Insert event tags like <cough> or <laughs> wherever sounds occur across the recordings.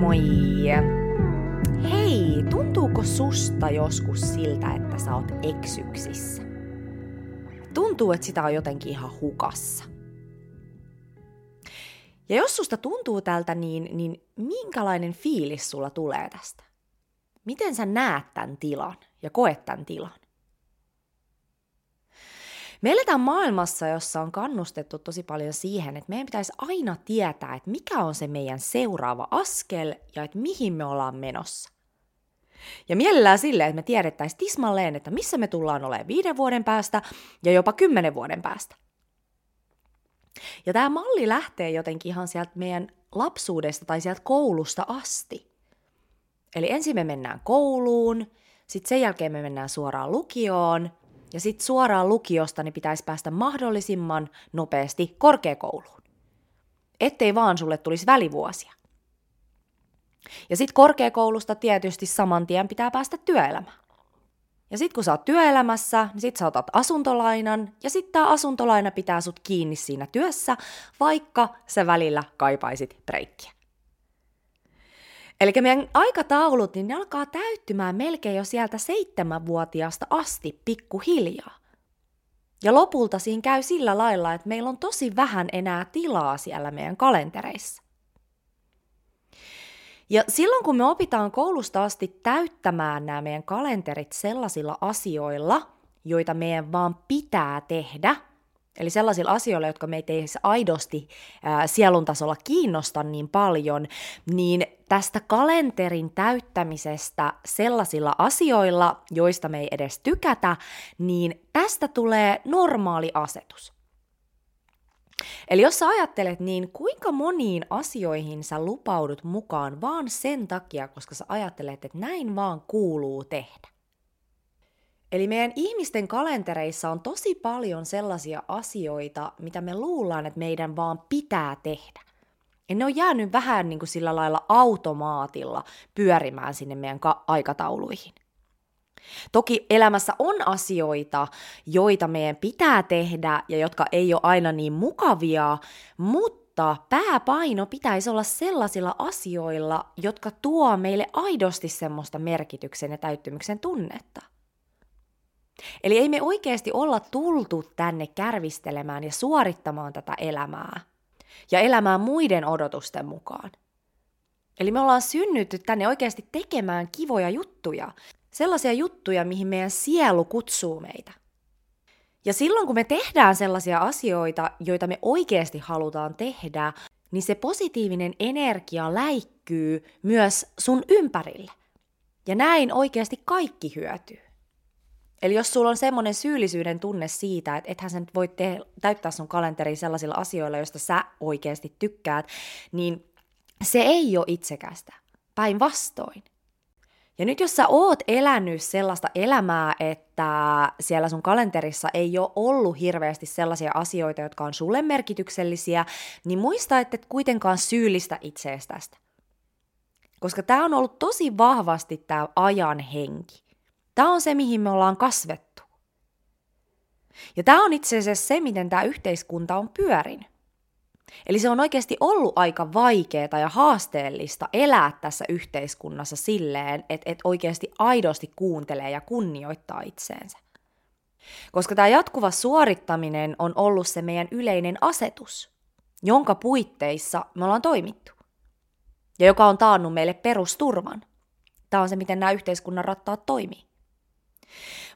moi! Hei, tuntuuko susta joskus siltä, että sä oot eksyksissä? Tuntuu, että sitä on jotenkin ihan hukassa. Ja jos susta tuntuu tältä, niin, niin minkälainen fiilis sulla tulee tästä? Miten sä näet tämän tilan ja koet tämän tilan? Me eletään maailmassa, jossa on kannustettu tosi paljon siihen, että meidän pitäisi aina tietää, että mikä on se meidän seuraava askel ja että mihin me ollaan menossa. Ja mielellään silleen, että me tiedettäisiin tismalleen, että missä me tullaan olemaan viiden vuoden päästä ja jopa kymmenen vuoden päästä. Ja tämä malli lähtee jotenkin ihan sieltä meidän lapsuudesta tai sieltä koulusta asti. Eli ensin me mennään kouluun, sitten sen jälkeen me mennään suoraan lukioon, ja sitten suoraan lukiosta niin pitäisi päästä mahdollisimman nopeasti korkeakouluun. Ettei vaan sulle tulisi välivuosia. Ja sitten korkeakoulusta tietysti saman tien pitää päästä työelämään. Ja sitten kun sä oot työelämässä, niin sit sä otat asuntolainan, ja sitten tämä asuntolaina pitää sut kiinni siinä työssä, vaikka sä välillä kaipaisit breikkiä. Eli meidän aikataulut, niin ne alkaa täyttymään melkein jo sieltä seitsemänvuotiaasta asti pikkuhiljaa. Ja lopulta siinä käy sillä lailla, että meillä on tosi vähän enää tilaa siellä meidän kalentereissa. Ja silloin kun me opitaan koulusta asti täyttämään nämä meidän kalenterit sellaisilla asioilla, joita meidän vaan pitää tehdä, eli sellaisilla asioilla, jotka meitä ei aidosti ää, sielun tasolla kiinnosta niin paljon, niin tästä kalenterin täyttämisestä sellaisilla asioilla, joista me ei edes tykätä, niin tästä tulee normaali asetus. Eli jos sä ajattelet, niin kuinka moniin asioihin sä lupaudut mukaan vaan sen takia, koska sä ajattelet, että näin vaan kuuluu tehdä? Eli meidän ihmisten kalentereissa on tosi paljon sellaisia asioita, mitä me luullaan, että meidän vaan pitää tehdä. Ja ne on jäänyt vähän niin kuin sillä lailla automaatilla pyörimään sinne meidän ka- aikatauluihin. Toki elämässä on asioita, joita meidän pitää tehdä ja jotka ei ole aina niin mukavia, mutta pääpaino pitäisi olla sellaisilla asioilla, jotka tuo meille aidosti semmoista merkityksen ja täyttymyksen tunnetta. Eli ei me oikeasti olla tultu tänne kärvistelemään ja suorittamaan tätä elämää ja elämään muiden odotusten mukaan. Eli me ollaan synnytty tänne oikeasti tekemään kivoja juttuja, sellaisia juttuja, mihin meidän sielu kutsuu meitä. Ja silloin kun me tehdään sellaisia asioita, joita me oikeasti halutaan tehdä, niin se positiivinen energia läikkyy myös sun ympärille. Ja näin oikeasti kaikki hyötyy. Eli jos sulla on semmoinen syyllisyyden tunne siitä, että ethän sä nyt voi te- täyttää sun kalenteri sellaisilla asioilla, joista sä oikeasti tykkäät, niin se ei ole itsekästä. Päinvastoin. Ja nyt jos sä oot elänyt sellaista elämää, että siellä sun kalenterissa ei ole ollut hirveästi sellaisia asioita, jotka on sulle merkityksellisiä, niin muista, että et kuitenkaan syyllistä itseestästä. Koska tämä on ollut tosi vahvasti tämä ajan henki. Tämä on se, mihin me ollaan kasvettu. Ja tämä on itse asiassa se, miten tämä yhteiskunta on pyörinyt. Eli se on oikeasti ollut aika vaikeaa ja haasteellista elää tässä yhteiskunnassa silleen, että et oikeasti aidosti kuuntelee ja kunnioittaa itseensä. Koska tämä jatkuva suorittaminen on ollut se meidän yleinen asetus, jonka puitteissa me ollaan toimittu. Ja joka on taannut meille perusturvan. Tämä on se, miten nämä yhteiskunnan rattaat toimii.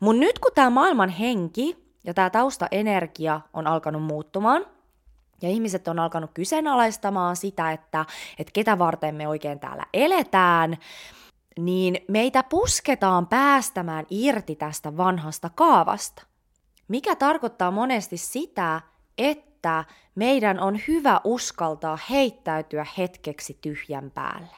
Mun nyt kun tämä maailman henki ja tämä taustaenergia on alkanut muuttumaan, ja ihmiset on alkanut kyseenalaistamaan sitä, että, että ketä varten me oikein täällä eletään, niin meitä pusketaan päästämään irti tästä vanhasta kaavasta. Mikä tarkoittaa monesti sitä, että meidän on hyvä uskaltaa heittäytyä hetkeksi tyhjän päälle.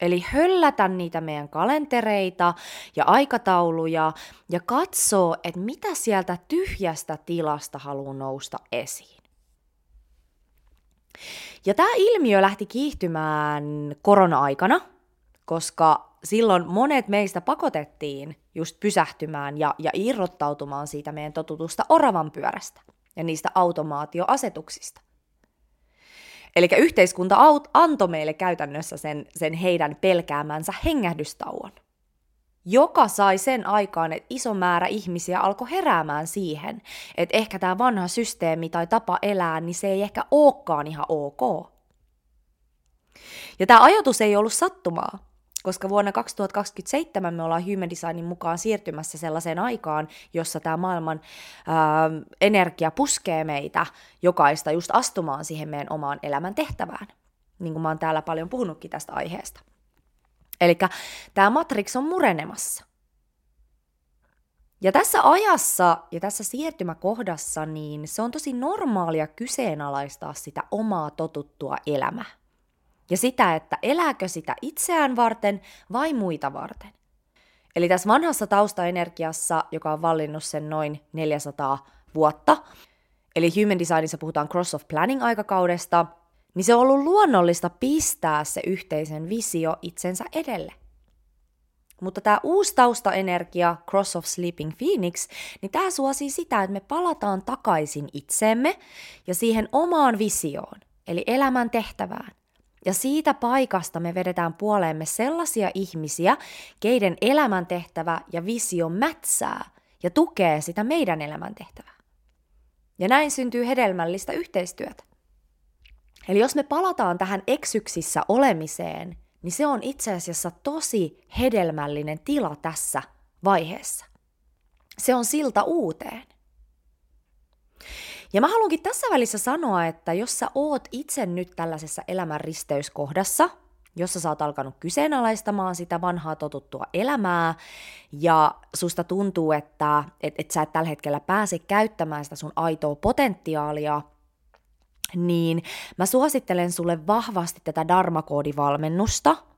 Eli höllätä niitä meidän kalentereita ja aikatauluja ja katsoo, että mitä sieltä tyhjästä tilasta haluaa nousta esiin. Ja tämä ilmiö lähti kiihtymään korona-aikana, koska silloin monet meistä pakotettiin just pysähtymään ja, ja irrottautumaan siitä meidän totutusta oravan pyörästä ja niistä automaatioasetuksista. Eli yhteiskunta antoi meille käytännössä sen, sen heidän pelkäämänsä hengähdystauon, joka sai sen aikaan, että iso määrä ihmisiä alkoi heräämään siihen, että ehkä tämä vanha systeemi tai tapa elää, niin se ei ehkä olekaan ihan ok. Ja tämä ajatus ei ollut sattumaa, koska vuonna 2027 me ollaan Human Designin mukaan siirtymässä sellaiseen aikaan, jossa tämä maailman ää, energia puskee meitä jokaista just astumaan siihen meidän omaan elämän tehtävään, niin kuin mä oon täällä paljon puhunutkin tästä aiheesta. Eli tämä Matrix on murenemassa. Ja tässä ajassa ja tässä siirtymäkohdassa, niin se on tosi normaalia kyseenalaistaa sitä omaa totuttua elämää ja sitä, että elääkö sitä itseään varten vai muita varten. Eli tässä vanhassa taustaenergiassa, joka on vallinnut sen noin 400 vuotta, eli Human Designissa puhutaan Cross of Planning-aikakaudesta, niin se on ollut luonnollista pistää se yhteisen visio itsensä edelle. Mutta tämä uusi taustaenergia, Cross of Sleeping Phoenix, niin tämä suosii sitä, että me palataan takaisin itsemme ja siihen omaan visioon, eli elämän tehtävään. Ja siitä paikasta me vedetään puoleemme sellaisia ihmisiä, keiden elämäntehtävä ja visio mätsää ja tukee sitä meidän elämäntehtävää. Ja näin syntyy hedelmällistä yhteistyötä. Eli jos me palataan tähän eksyksissä olemiseen, niin se on itse asiassa tosi hedelmällinen tila tässä vaiheessa. Se on silta uuteen. Ja mä haluankin tässä välissä sanoa, että jos sä oot itse nyt tällaisessa elämän risteyskohdassa, jossa sä oot alkanut kyseenalaistamaan sitä vanhaa totuttua elämää, ja susta tuntuu, että et, et sä et tällä hetkellä pääse käyttämään sitä sun aitoa potentiaalia, niin mä suosittelen sulle vahvasti tätä Darmakoodivalmennusta –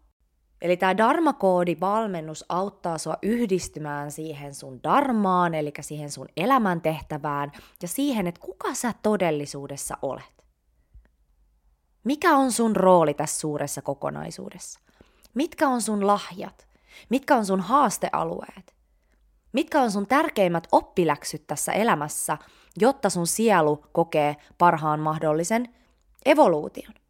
Eli tämä Dharma-koodi-valmennus auttaa sua yhdistymään siihen sun darmaan, eli siihen sun elämäntehtävään ja siihen, että kuka sä todellisuudessa olet. Mikä on sun rooli tässä suuressa kokonaisuudessa? Mitkä on sun lahjat? Mitkä on sun haastealueet? Mitkä on sun tärkeimmät oppiläksyt tässä elämässä, jotta sun sielu kokee parhaan mahdollisen evoluution?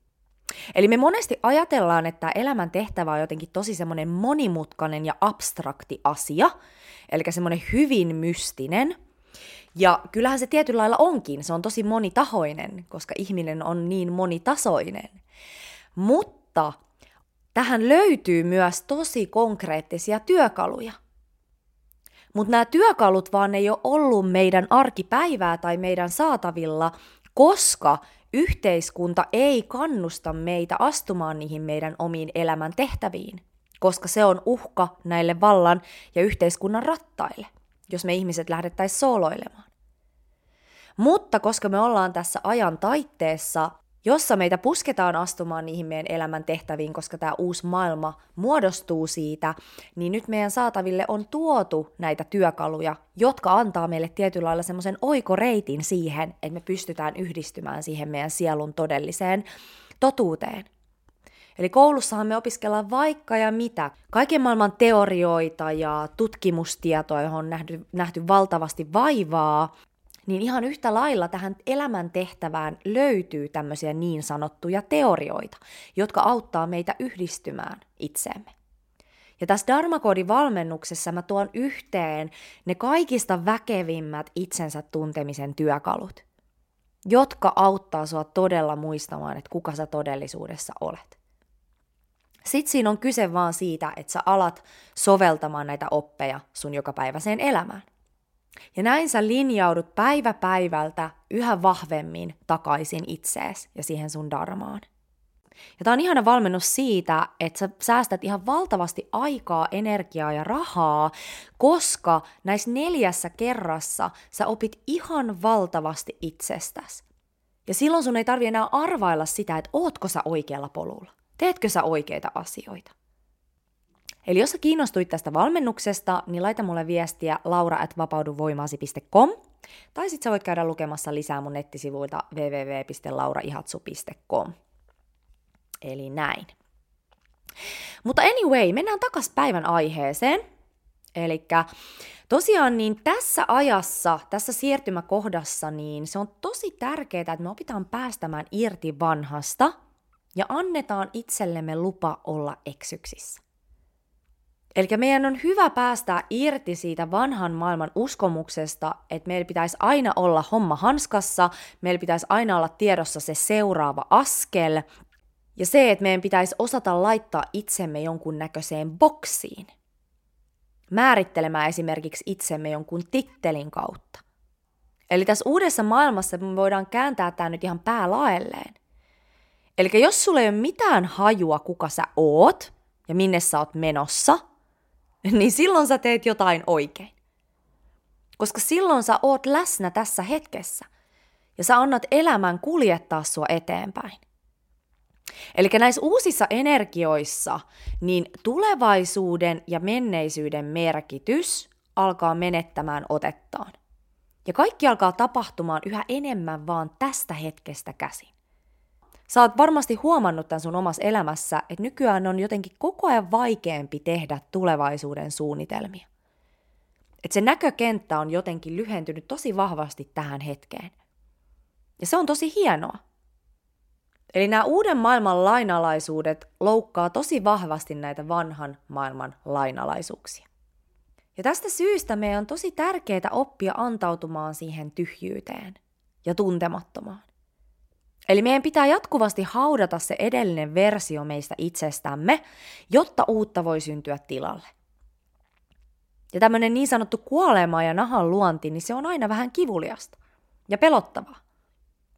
Eli me monesti ajatellaan, että elämän tehtävä on jotenkin tosi semmoinen monimutkainen ja abstrakti asia, eli semmoinen hyvin mystinen. Ja kyllähän se tietyllä lailla onkin, se on tosi monitahoinen, koska ihminen on niin monitasoinen. Mutta tähän löytyy myös tosi konkreettisia työkaluja. Mutta nämä työkalut vaan ei ole ollut meidän arkipäivää tai meidän saatavilla, koska yhteiskunta ei kannusta meitä astumaan niihin meidän omiin elämän tehtäviin, koska se on uhka näille vallan ja yhteiskunnan rattaille, jos me ihmiset lähdettäisiin sooloilemaan. Mutta koska me ollaan tässä ajan taitteessa, jossa meitä pusketaan astumaan niihin meidän elämän tehtäviin, koska tämä uusi maailma muodostuu siitä, niin nyt meidän saataville on tuotu näitä työkaluja, jotka antaa meille tietyllä lailla semmoisen oikoreitin siihen, että me pystytään yhdistymään siihen meidän sielun todelliseen totuuteen. Eli koulussahan me opiskellaan vaikka ja mitä. Kaiken maailman teorioita ja tutkimustietoja, johon on nähty, nähty valtavasti vaivaa, niin ihan yhtä lailla tähän elämäntehtävään löytyy tämmöisiä niin sanottuja teorioita, jotka auttaa meitä yhdistymään itseemme. Ja tässä Dharmakoodin valmennuksessa mä tuon yhteen ne kaikista väkevimmät itsensä tuntemisen työkalut, jotka auttaa sua todella muistamaan, että kuka sä todellisuudessa olet. Sitten siinä on kyse vaan siitä, että sä alat soveltamaan näitä oppeja sun jokapäiväiseen elämään. Ja näin sä linjaudut päivä päivältä yhä vahvemmin takaisin itsees ja siihen sun darmaan. Ja tää on ihana valmennus siitä, että sä säästät ihan valtavasti aikaa, energiaa ja rahaa, koska näissä neljässä kerrassa sä opit ihan valtavasti itsestäsi. Ja silloin sun ei tarvi enää arvailla sitä, että ootko sä oikealla polulla. Teetkö sä oikeita asioita? Eli jos sä kiinnostuit tästä valmennuksesta, niin laita mulle viestiä laura.vapauduvoimaasi.com tai sit sä voit käydä lukemassa lisää mun nettisivuilta www.lauraihatsu.com. Eli näin. Mutta anyway, mennään takas päivän aiheeseen. Eli tosiaan niin tässä ajassa, tässä siirtymäkohdassa, niin se on tosi tärkeää, että me opitaan päästämään irti vanhasta ja annetaan itsellemme lupa olla eksyksissä. Eli meidän on hyvä päästä irti siitä vanhan maailman uskomuksesta, että meillä pitäisi aina olla homma hanskassa, meillä pitäisi aina olla tiedossa se seuraava askel, ja se, että meidän pitäisi osata laittaa itsemme jonkun näköiseen boksiin. Määrittelemään esimerkiksi itsemme jonkun tittelin kautta. Eli tässä uudessa maailmassa me voidaan kääntää tämä nyt ihan päälaelleen. Eli jos sulla ei ole mitään hajua, kuka sä oot ja minne sä oot menossa – <laughs> niin silloin sä teet jotain oikein. Koska silloin sä oot läsnä tässä hetkessä ja sä annat elämän kuljettaa sua eteenpäin. Eli näissä uusissa energioissa, niin tulevaisuuden ja menneisyyden merkitys alkaa menettämään otettaan. Ja kaikki alkaa tapahtumaan yhä enemmän vaan tästä hetkestä käsin. Sä oot varmasti huomannut tämän sun omassa elämässä, että nykyään on jotenkin koko ajan vaikeampi tehdä tulevaisuuden suunnitelmia. Että se näkökenttä on jotenkin lyhentynyt tosi vahvasti tähän hetkeen. Ja se on tosi hienoa. Eli nämä uuden maailman lainalaisuudet loukkaa tosi vahvasti näitä vanhan maailman lainalaisuuksia. Ja tästä syystä meidän on tosi tärkeää oppia antautumaan siihen tyhjyyteen ja tuntemattomaan. Eli meidän pitää jatkuvasti haudata se edellinen versio meistä itsestämme, jotta uutta voi syntyä tilalle. Ja tämmöinen niin sanottu kuolema ja nahan luonti, niin se on aina vähän kivuliasta ja pelottavaa,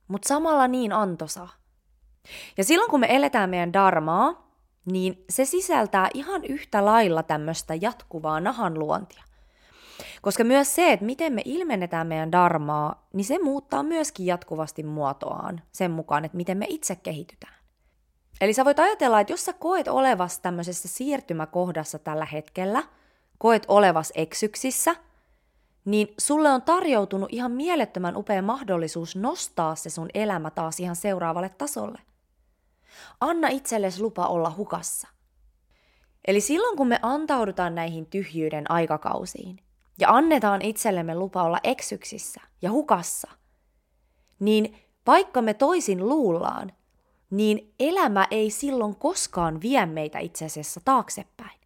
mutta samalla niin antoisaa. Ja silloin kun me eletään meidän darmaa, niin se sisältää ihan yhtä lailla tämmöistä jatkuvaa nahan luontia. Koska myös se, että miten me ilmennetään meidän darmaa, niin se muuttaa myöskin jatkuvasti muotoaan sen mukaan, että miten me itse kehitytään. Eli sä voit ajatella, että jos sä koet olevas tämmöisessä siirtymäkohdassa tällä hetkellä, koet olevas eksyksissä, niin sulle on tarjoutunut ihan mielettömän upea mahdollisuus nostaa se sun elämä taas ihan seuraavalle tasolle. Anna itsellesi lupa olla hukassa. Eli silloin kun me antaudutaan näihin tyhjyyden aikakausiin, ja annetaan itsellemme lupa olla eksyksissä ja hukassa, niin vaikka me toisin luullaan, niin elämä ei silloin koskaan vie meitä itse asiassa taaksepäin.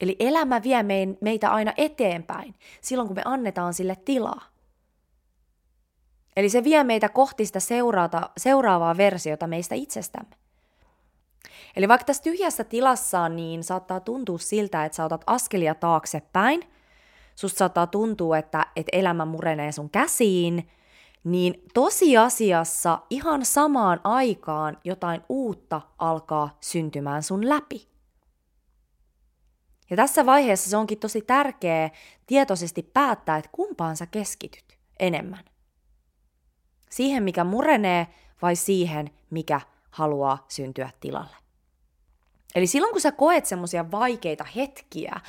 Eli elämä vie meitä aina eteenpäin silloin, kun me annetaan sille tilaa. Eli se vie meitä kohti sitä seuraata, seuraavaa versiota meistä itsestämme. Eli vaikka tässä tyhjässä tilassa niin saattaa tuntua siltä, että sä otat askelia taaksepäin – susta saattaa tuntua, että, että elämä murenee sun käsiin, niin tosiasiassa ihan samaan aikaan jotain uutta alkaa syntymään sun läpi. Ja tässä vaiheessa se onkin tosi tärkeää tietoisesti päättää, että kumpaan sä keskityt enemmän. Siihen, mikä murenee, vai siihen, mikä haluaa syntyä tilalle. Eli silloin kun sä koet semmoisia vaikeita hetkiä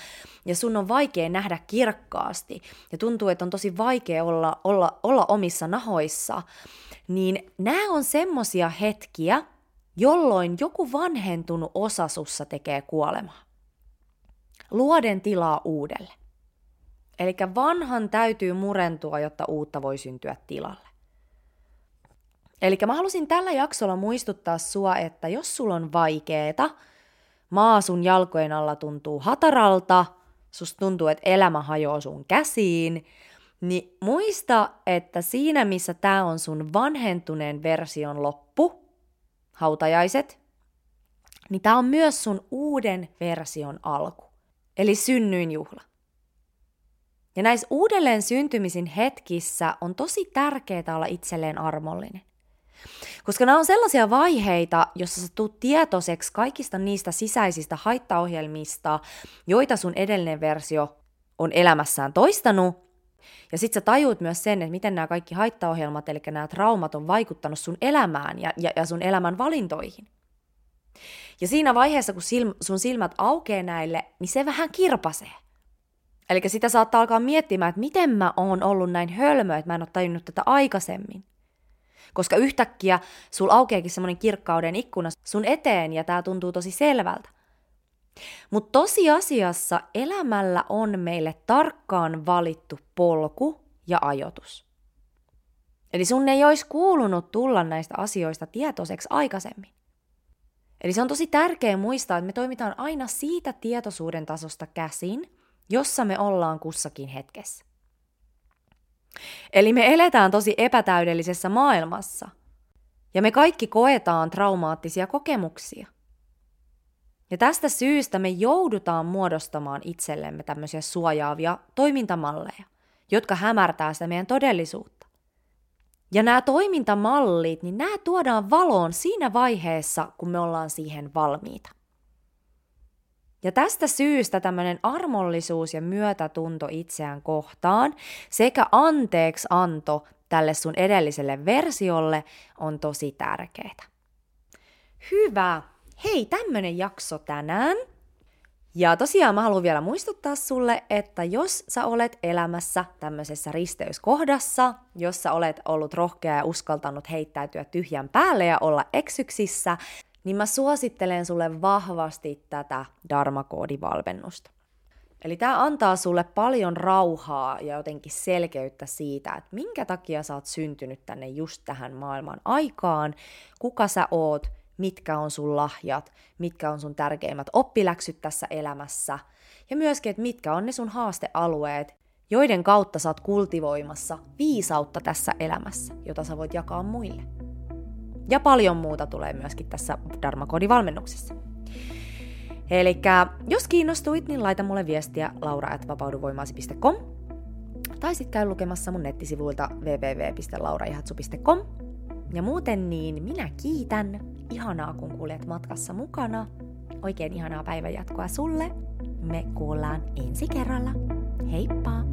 ja sun on vaikea nähdä kirkkaasti ja tuntuu, että on tosi vaikea olla, olla, olla omissa nahoissa, niin nämä on semmoisia hetkiä, jolloin joku vanhentunut osa sussa tekee kuolemaa. Luoden tilaa uudelle. Eli vanhan täytyy murentua, jotta uutta voi syntyä tilalle. Eli mä halusin tällä jaksolla muistuttaa sua, että jos sulla on vaikeeta, maa sun jalkojen alla tuntuu hataralta, susta tuntuu, että elämä hajoaa sun käsiin, niin muista, että siinä missä tämä on sun vanhentuneen version loppu, hautajaiset, niin tämä on myös sun uuden version alku, eli synnyinjuhla. Ja näissä uudelleen syntymisin hetkissä on tosi tärkeää olla itselleen armollinen. Koska nämä on sellaisia vaiheita, jossa sä tulet tietoiseksi kaikista niistä sisäisistä haittaohjelmista, joita sun edellinen versio on elämässään toistanut, ja sitten sä tajuut myös sen, että miten nämä kaikki haittaohjelmat, eli nämä traumat on vaikuttanut sun elämään ja, ja, ja sun elämän valintoihin. Ja siinä vaiheessa, kun silm, sun silmät aukeaa näille, niin se vähän kirpasee. Eli sitä saattaa alkaa miettimään, että miten mä oon ollut näin hölmö, että mä en ole tajunnut tätä aikaisemmin. Koska yhtäkkiä sul aukeakin semmoinen kirkkauden ikkuna sun eteen ja tämä tuntuu tosi selvältä. Mutta tosiasiassa elämällä on meille tarkkaan valittu polku ja ajoitus. Eli sun ei olisi kuulunut tulla näistä asioista tietoiseksi aikaisemmin. Eli se on tosi tärkeää muistaa, että me toimitaan aina siitä tietoisuuden tasosta käsin, jossa me ollaan kussakin hetkessä. Eli me eletään tosi epätäydellisessä maailmassa. Ja me kaikki koetaan traumaattisia kokemuksia. Ja tästä syystä me joudutaan muodostamaan itsellemme tämmöisiä suojaavia toimintamalleja, jotka hämärtää sitä meidän todellisuutta. Ja nämä toimintamallit, niin nämä tuodaan valoon siinä vaiheessa, kun me ollaan siihen valmiita. Ja tästä syystä tämmöinen armollisuus ja myötätunto itseään kohtaan sekä anteeksi anto tälle sun edelliselle versiolle on tosi tärkeää. Hyvä. Hei, tämmönen jakso tänään. Ja tosiaan mä haluan vielä muistuttaa sulle, että jos sä olet elämässä tämmöisessä risteyskohdassa, jossa olet ollut rohkea ja uskaltanut heittäytyä tyhjän päälle ja olla eksyksissä, niin mä suosittelen sulle vahvasti tätä Dharma-koodivalmennusta. Eli tämä antaa sulle paljon rauhaa ja jotenkin selkeyttä siitä, että minkä takia sä oot syntynyt tänne just tähän maailman aikaan, kuka sä oot, mitkä on sun lahjat, mitkä on sun tärkeimmät oppiläksyt tässä elämässä, ja myöskin, että mitkä on ne sun haastealueet, joiden kautta sä oot kultivoimassa viisautta tässä elämässä, jota sä voit jakaa muille. Ja paljon muuta tulee myöskin tässä Dharma-koodivalmennuksessa. Eli jos kiinnostuit, niin laita mulle viestiä laura.vapauduvoimaasi.com tai sitten käy lukemassa mun nettisivuilta www.lauraihatsu.com. Ja muuten niin minä kiitän. Ihanaa kun kuljet matkassa mukana. Oikein ihanaa päivänjatkoa sulle. Me kuullaan ensi kerralla. Heippa!